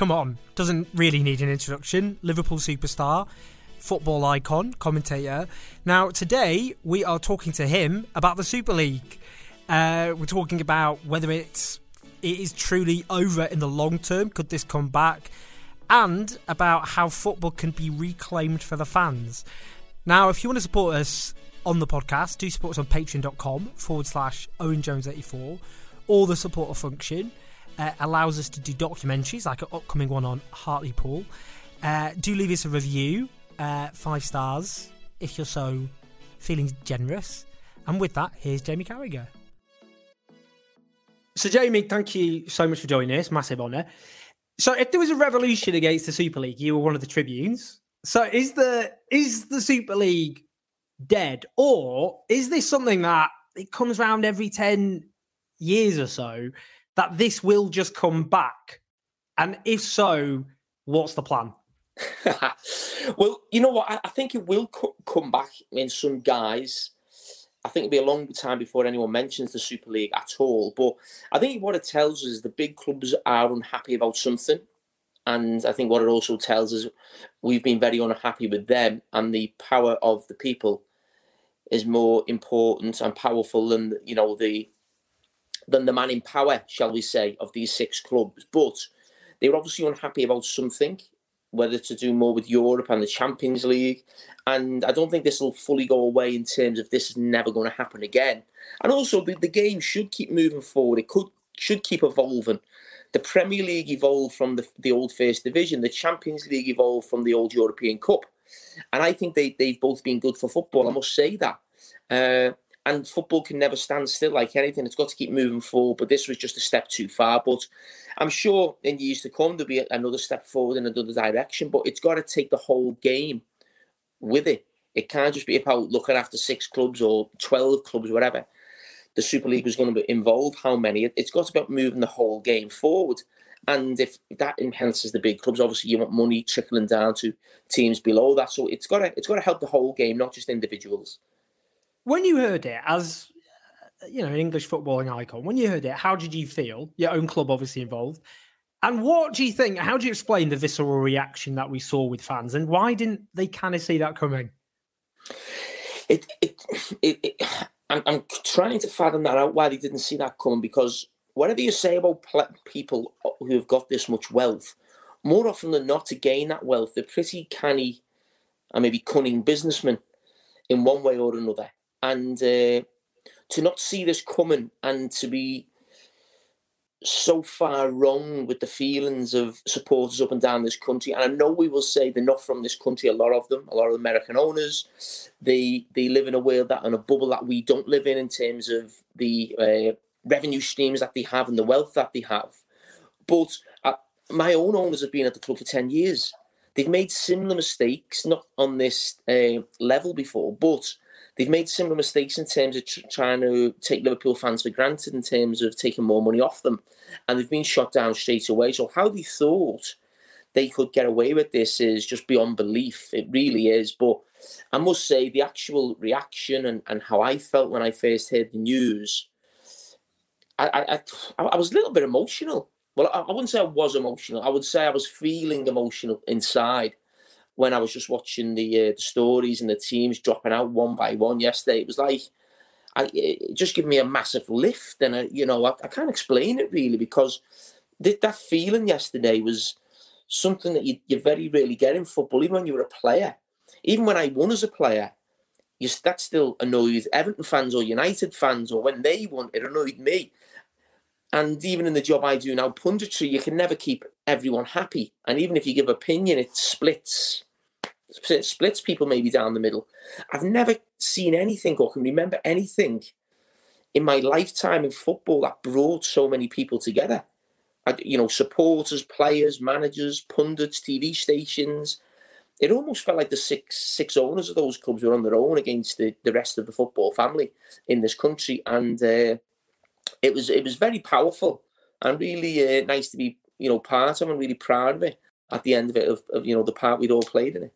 come on, doesn't really need an introduction. Liverpool superstar, football icon, commentator. Now, today we are talking to him about the Super League. Uh, we're talking about whether it's it is truly over in the long term. Could this come back? And about how football can be reclaimed for the fans. Now, if you want to support us on the podcast, do support us on patreon.com forward slash Owen Jones 84 or the supporter function. Uh, allows us to do documentaries like an upcoming one on Hartlepool. Uh, do leave us a review, uh, five stars if you're so feeling generous. And with that, here's Jamie Carragher. So, Jamie, thank you so much for joining us. Massive honour. So, if there was a revolution against the Super League, you were one of the tribunes. So, is the is the Super League dead, or is this something that it comes around every ten years or so? That this will just come back, and if so, what's the plan? well, you know what? I, I think it will co- come back in some guise. I think it'll be a long time before anyone mentions the Super League at all. But I think what it tells us is the big clubs are unhappy about something. And I think what it also tells us, we've been very unhappy with them, and the power of the people is more important and powerful than you know the than the man in power, shall we say, of these six clubs. But they were obviously unhappy about something, whether to do more with Europe and the Champions League. And I don't think this will fully go away in terms of this is never going to happen again. And also, the, the game should keep moving forward. It could should keep evolving. The Premier League evolved from the, the old First Division. The Champions League evolved from the old European Cup. And I think they, they've both been good for football. I must say that. Uh, and football can never stand still like anything. It's got to keep moving forward. But this was just a step too far. But I'm sure in years to come there'll be another step forward in another direction. But it's got to take the whole game with it. It can't just be about looking after six clubs or twelve clubs, whatever. The Super League was going to involve how many? It's got about moving the whole game forward. And if that enhances the big clubs, obviously you want money trickling down to teams below that. So it's got to it's got to help the whole game, not just individuals when you heard it as uh, you know an English footballing icon, when you heard it, how did you feel? Your own club obviously involved. And what do you think? How do you explain the visceral reaction that we saw with fans, and why didn't they kind of see that coming? It, it, it, it I'm, I'm, trying to fathom that out why they didn't see that coming because whatever you say about people who have got this much wealth, more often than not, to gain that wealth, they're pretty canny and maybe cunning businessmen in one way or another and uh, to not see this coming and to be so far wrong with the feelings of supporters up and down this country. And I know we will say they're not from this country, a lot of them, a lot of American owners. They they live in a world that in a bubble that we don't live in in terms of the uh, revenue streams that they have and the wealth that they have. But uh, my own owners have been at the club for 10 years. They've made similar mistakes, not on this uh, level before, but they've made similar mistakes in terms of tr- trying to take Liverpool fans for granted in terms of taking more money off them, and they've been shot down straight away. So how they thought they could get away with this is just beyond belief. It really is. But I must say, the actual reaction and, and how I felt when I first heard the news, I, I, I was a little bit emotional. Well, I, I wouldn't say I was emotional. I would say I was feeling emotional inside when I was just watching the, uh, the stories and the teams dropping out one by one yesterday, it was like I, it just gave me a massive lift, and I, you know I, I can't explain it really because th- that feeling yesterday was something that you, you very rarely get in football, even when you were a player. Even when I won as a player, you, that still annoyed Everton fans or United fans, or when they won, it annoyed me. And even in the job I do now, punditry, you can never keep everyone happy. And even if you give opinion, it splits it splits people maybe down the middle. I've never seen anything or can remember anything in my lifetime in football that brought so many people together. I, you know, supporters, players, managers, pundits, TV stations. It almost felt like the six six owners of those clubs were on their own against the, the rest of the football family in this country, and uh, it was it was very powerful and really uh, nice to be you know part of and really proud of it at the end of it of, of you know the part we'd all played in it.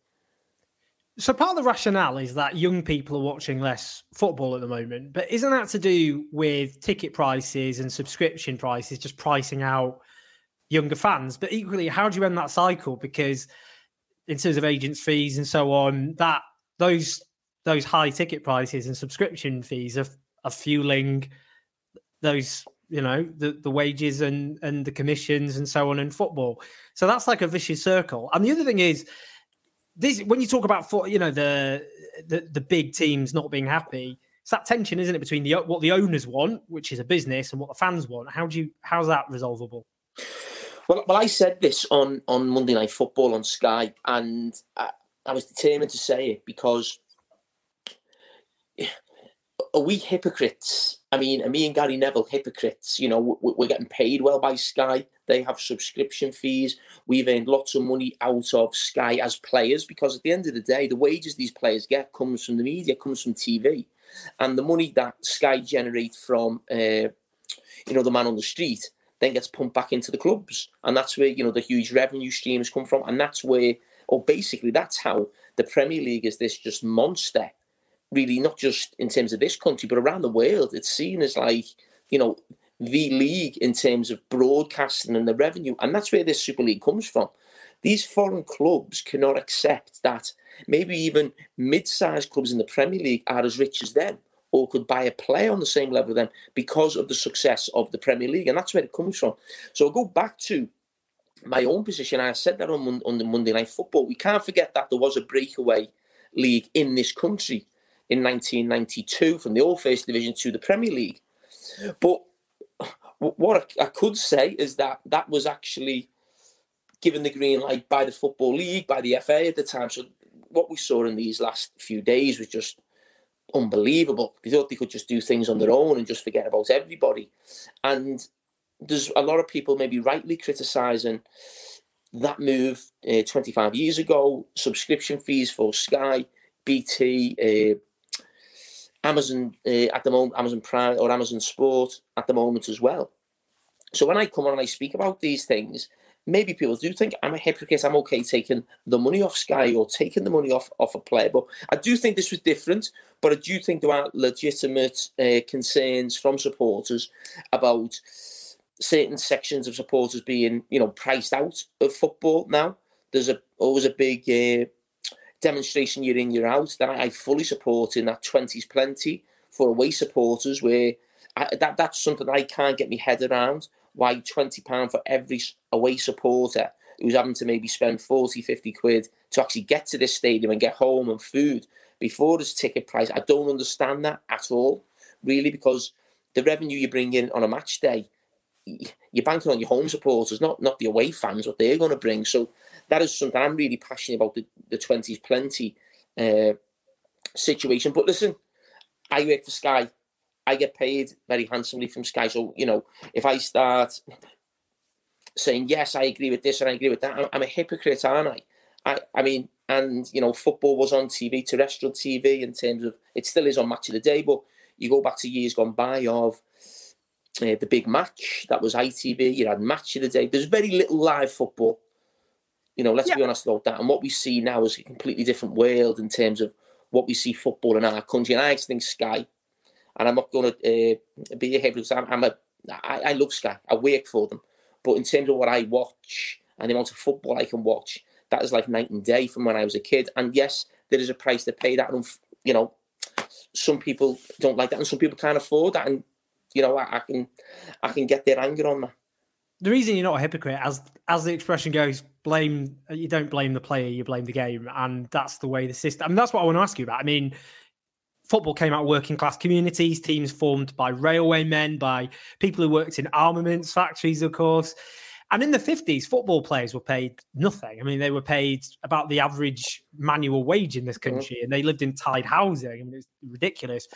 So part of the rationale is that young people are watching less football at the moment, but isn't that to do with ticket prices and subscription prices just pricing out younger fans? But equally, how do you end that cycle? Because in terms of agents' fees and so on, that those those high ticket prices and subscription fees are, are fueling those you know the the wages and and the commissions and so on in football. So that's like a vicious circle. And the other thing is this when you talk about you know the the, the big teams not being happy. It's that tension, isn't it, between the what the owners want, which is a business, and what the fans want. How do you how's that resolvable? Well, well, I said this on on Monday Night Football on Sky, and I, I was determined to say it because are we hypocrites? I mean, are me and Gary Neville hypocrites? You know, we're getting paid well by Sky. They have subscription fees. We've earned lots of money out of Sky as players because at the end of the day, the wages these players get comes from the media, comes from TV, and the money that Sky generate from, uh, you know, the man on the street then gets pumped back into the clubs, and that's where you know the huge revenue streams come from, and that's where, or basically, that's how the Premier League is this just monster really not just in terms of this country, but around the world. It's seen as like, you know, the league in terms of broadcasting and the revenue. And that's where this Super League comes from. These foreign clubs cannot accept that maybe even mid sized clubs in the Premier League are as rich as them or could buy a player on the same level with them because of the success of the Premier League. And that's where it comes from. So I'll go back to my own position. I said that on, on the Monday Night Football. We can't forget that there was a breakaway league in this country in 1992 from the old First Division to the Premier League. But what I could say is that that was actually given the green light by the Football League, by the FA at the time. So what we saw in these last few days was just unbelievable. They thought they could just do things on their own and just forget about everybody. And there's a lot of people maybe rightly criticising that move uh, 25 years ago, subscription fees for Sky, BT, uh, Amazon uh, at the moment, Amazon Prime or Amazon Sport at the moment as well. So when I come on and I speak about these things, maybe people do think I'm a hypocrite. I'm okay taking the money off Sky or taking the money off off a player, but I do think this was different. But I do think there are legitimate uh, concerns from supporters about certain sections of supporters being, you know, priced out of football. Now there's a always a big uh, demonstration year in year out that I fully support in that 20s plenty for away supporters where I, that that's something I can't get my head around. Why 20 pound for every away supporter who's having to maybe spend 40 50 quid to actually get to this stadium and get home and food before this ticket price. I don't understand that at all really because the revenue you bring in on a match day you're banking on your home supporters not not the away fans what they're going to bring. So that is something I'm really passionate about the, the 20s plenty uh, situation. But listen, I work for Sky. I get paid very handsomely from Sky. So, you know, if I start saying, yes, I agree with this and I agree with that, I'm, I'm a hypocrite, aren't I? I? I mean, and, you know, football was on TV, terrestrial TV, in terms of, it still is on Match of the Day, but you go back to years gone by of uh, the big match, that was ITV, you had Match of the Day. There's very little live football you know, let's yeah. be honest about that. And what we see now is a completely different world in terms of what we see football in our country. And I think Sky, and I'm not going to uh, be a hypocrite. I'm, I'm a, I, I love Sky. I work for them. But in terms of what I watch and the amount of football I can watch, that is like night and day from when I was a kid. And yes, there is a price to pay that. And, you know, some people don't like that and some people can't afford that. And, you know, I, I can I can get their anger on that the reason you're not a hypocrite, as as the expression goes, blame you don't blame the player, you blame the game, and that's the way the system. I mean, that's what I want to ask you about. I mean, football came out of working class communities, teams formed by railway men, by people who worked in armaments factories, of course. And in the 50s, football players were paid nothing. I mean, they were paid about the average manual wage in this mm-hmm. country, and they lived in tied housing. I mean, it was ridiculous.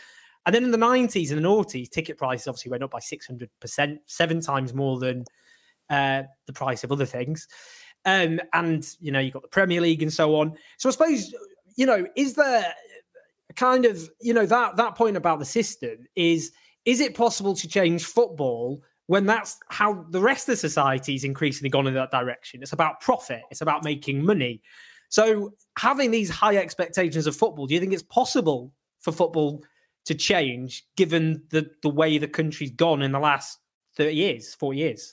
And then in the 90s and the noughties, ticket prices obviously went up by 600%, seven times more than uh, the price of other things. Um, and, you know, you've got the Premier League and so on. So I suppose, you know, is there kind of, you know, that that point about the system is is it possible to change football when that's how the rest of society is increasingly gone in that direction? It's about profit, it's about making money. So having these high expectations of football, do you think it's possible for football to change given the the way the country's gone in the last 30 years, four years?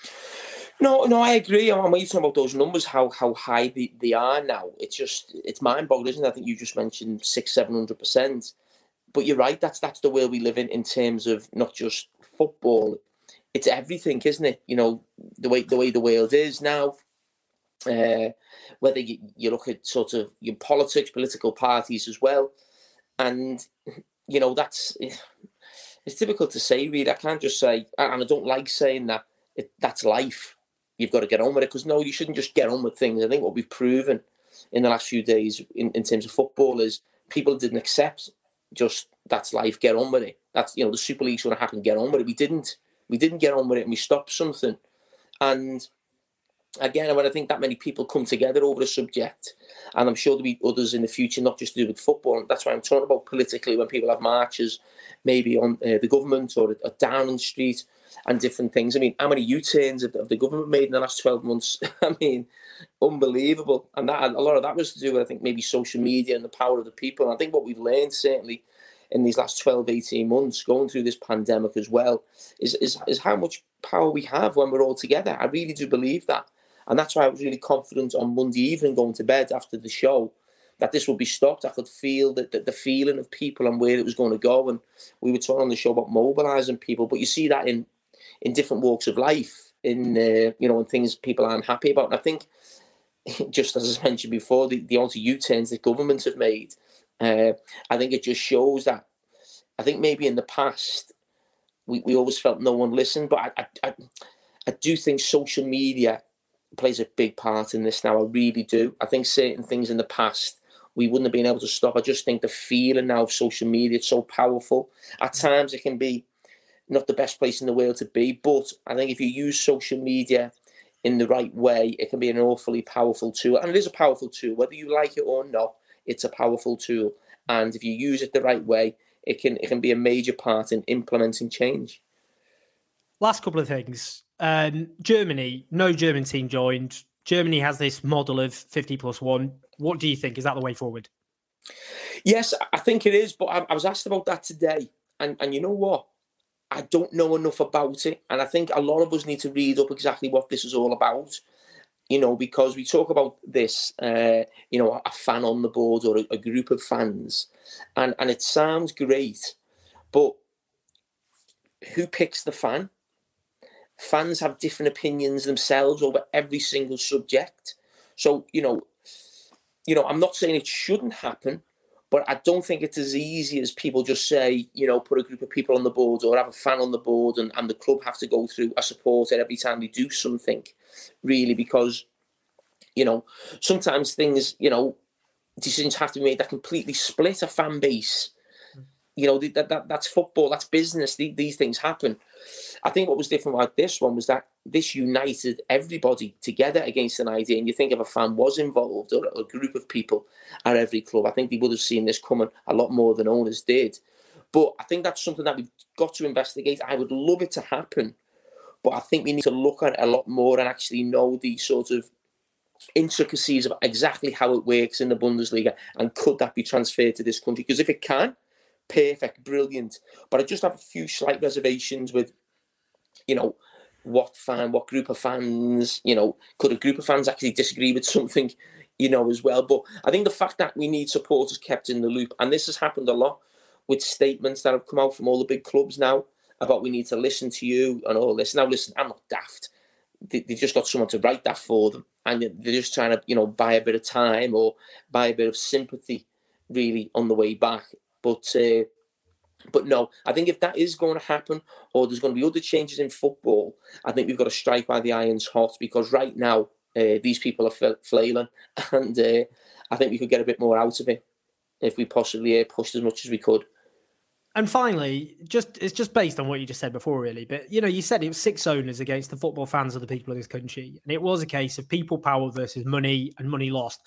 No, no, I agree. I'm talking about those numbers, how how high they, they are now. It's just it's mind boggling, isn't it? I think you just mentioned six, seven hundred percent. But you're right, that's that's the world we live in in terms of not just football. It's everything, isn't it? You know, the way the way the world is now. Uh, whether you, you look at sort of your politics, political parties as well. And you know, that's it's difficult to say really. I can't just say and I don't like saying that it, that's life you've got to get on with it. Because no, you shouldn't just get on with things. I think what we've proven in the last few days in, in terms of football is people didn't accept just that's life, get on with it. That's you know the Super League's to happen, get on with it. We didn't, we didn't get on with it, and we stopped something. And again, when I think that many people come together over a subject, and I'm sure there'll be others in the future, not just to do with football. That's why I'm talking about politically when people have marches, maybe on uh, the government or, or Downing Street and different things. I mean, how many U-turns have the government made in the last 12 months? I mean, unbelievable. And that a lot of that was to do with, I think, maybe social media and the power of the people. And I think what we've learned, certainly, in these last 12, 18 months, going through this pandemic as well, is, is, is how much power we have when we're all together. I really do believe that. And that's why I was really confident on Monday evening going to bed after the show that this would be stopped. I could feel that the, the, feeling of people and where it was going to go. And we were talking on the show about mobilising people, but you see that in in different walks of life, in uh, you know, in things people aren't happy about. And I think, just as I mentioned before, the, the anti U-turns that governments have made, uh, I think it just shows that. I think maybe in the past, we, we always felt no one listened, but I, I, I, I do think social media plays a big part in this now. I really do. I think certain things in the past we wouldn't have been able to stop. I just think the feeling now of social media it's so powerful. At mm. times it can be not the best place in the world to be. But I think if you use social media in the right way, it can be an awfully powerful tool. And it is a powerful tool, whether you like it or not. It's a powerful tool, and if you use it the right way, it can it can be a major part in implementing change. Last couple of things. Um, Germany, no German team joined. Germany has this model of 50 plus one. What do you think? Is that the way forward? Yes, I think it is. But I, I was asked about that today. And, and you know what? I don't know enough about it. And I think a lot of us need to read up exactly what this is all about. You know, because we talk about this, uh, you know, a fan on the board or a, a group of fans, and, and it sounds great, but who picks the fan? Fans have different opinions themselves over every single subject. So, you know, you know, I'm not saying it shouldn't happen, but I don't think it's as easy as people just say, you know, put a group of people on the board or have a fan on the board and, and the club have to go through a supporter every time they do something, really, because, you know, sometimes things, you know, decisions have to be made that completely split a fan base. You know, that, that that's football, that's business, these, these things happen. I think what was different about this one was that this united everybody together against an idea. And you think if a fan was involved or a group of people at every club, I think they would have seen this coming a lot more than owners did. But I think that's something that we've got to investigate. I would love it to happen, but I think we need to look at it a lot more and actually know the sort of intricacies of exactly how it works in the Bundesliga and could that be transferred to this country? Because if it can, perfect, brilliant. But I just have a few slight reservations with, you know, what fan, what group of fans, you know, could a group of fans actually disagree with something, you know, as well. But I think the fact that we need supporters kept in the loop, and this has happened a lot with statements that have come out from all the big clubs now about we need to listen to you and all this. Now, listen, I'm not daft. They, have just got someone to write that for them, and they're just trying to, you know, buy a bit of time or buy a bit of sympathy, really, on the way back. But uh, But no, I think if that is going to happen, or there's going to be other changes in football, I think we've got to strike while the iron's hot because right now uh, these people are flailing, and uh, I think we could get a bit more out of it if we possibly uh, pushed as much as we could. And finally, just it's just based on what you just said before, really. But you know, you said it was six owners against the football fans of the people of this country, and it was a case of people power versus money and money lost.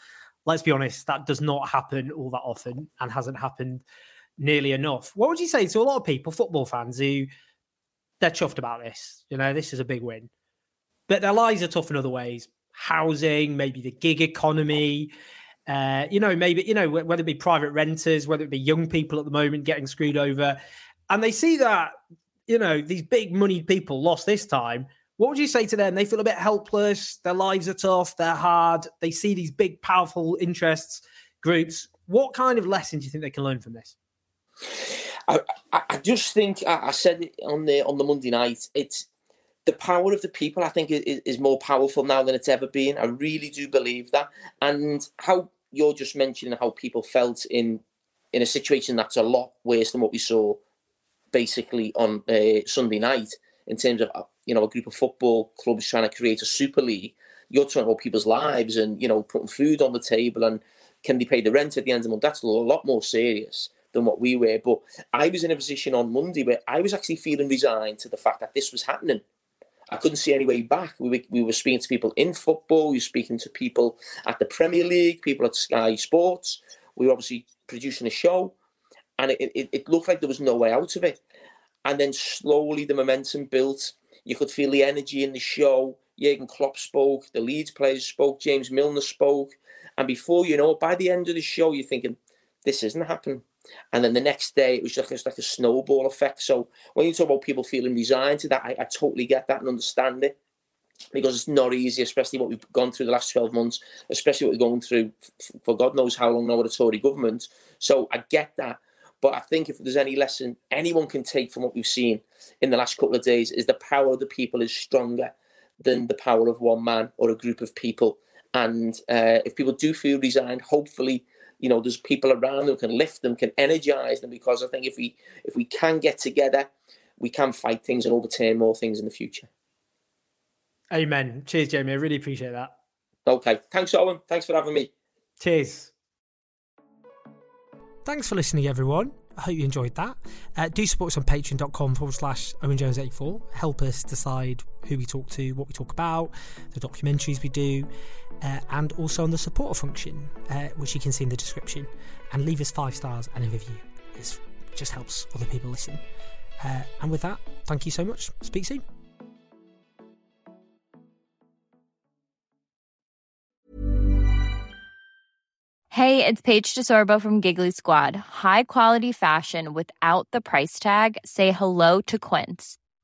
Let's be honest, that does not happen all that often, and hasn't happened nearly enough. What would you say to a lot of people, football fans, who they're chuffed about this? You know, this is a big win, but their lives are tough in other ways. Housing, maybe the gig economy, uh, you know, maybe, you know, whether it be private renters, whether it be young people at the moment getting screwed over. And they see that, you know, these big money people lost this time. What would you say to them? They feel a bit helpless. Their lives are tough. They're hard. They see these big, powerful interests groups. What kind of lessons do you think they can learn from this? I, I just think I said it on the on the Monday night. It's the power of the people. I think is, is more powerful now than it's ever been. I really do believe that. And how you're just mentioning how people felt in in a situation that's a lot worse than what we saw basically on uh, Sunday night in terms of uh, you know a group of football clubs trying to create a super league. You're talking about people's lives and you know putting food on the table and can they pay the rent at the end of the month? That's a lot more serious than what we were. But I was in a position on Monday where I was actually feeling resigned to the fact that this was happening. I couldn't see any way back. We were, we were speaking to people in football, we were speaking to people at the Premier League, people at Sky Sports. We were obviously producing a show, and it, it, it looked like there was no way out of it. And then slowly the momentum built. You could feel the energy in the show. Jurgen Klopp spoke, the Leeds players spoke, James Milner spoke. And before you know, it, by the end of the show, you're thinking, this isn't happening. And then the next day, it was just like, a snowball effect. So when you talk about people feeling resigned to that, I, I totally get that and understand it because it's not easy, especially what we've gone through the last 12 months, especially what we're going through for God knows how long now with the Tory government. So I get that. But I think if there's any lesson anyone can take from what we've seen in the last couple of days is the power of the people is stronger than the power of one man or a group of people. And uh, if people do feel resigned, hopefully you know there's people around who can lift them can energize them because i think if we if we can get together we can fight things and overturn more things in the future. Amen. Cheers jamie. I really appreciate that. Okay. Thanks owen. Thanks for having me. Cheers. Thanks for listening everyone. I hope you enjoyed that. Uh, do support us on patreon.com forward slash Owen Jones 84. Help us decide who we talk to, what we talk about, the documentaries we do, uh, and also on the supporter function, uh, which you can see in the description. And leave us five stars and a review. It just helps other people listen. Uh, and with that, thank you so much. Speak soon. Hey, it's Paige DeSorbo from Giggly Squad. High quality fashion without the price tag? Say hello to Quince.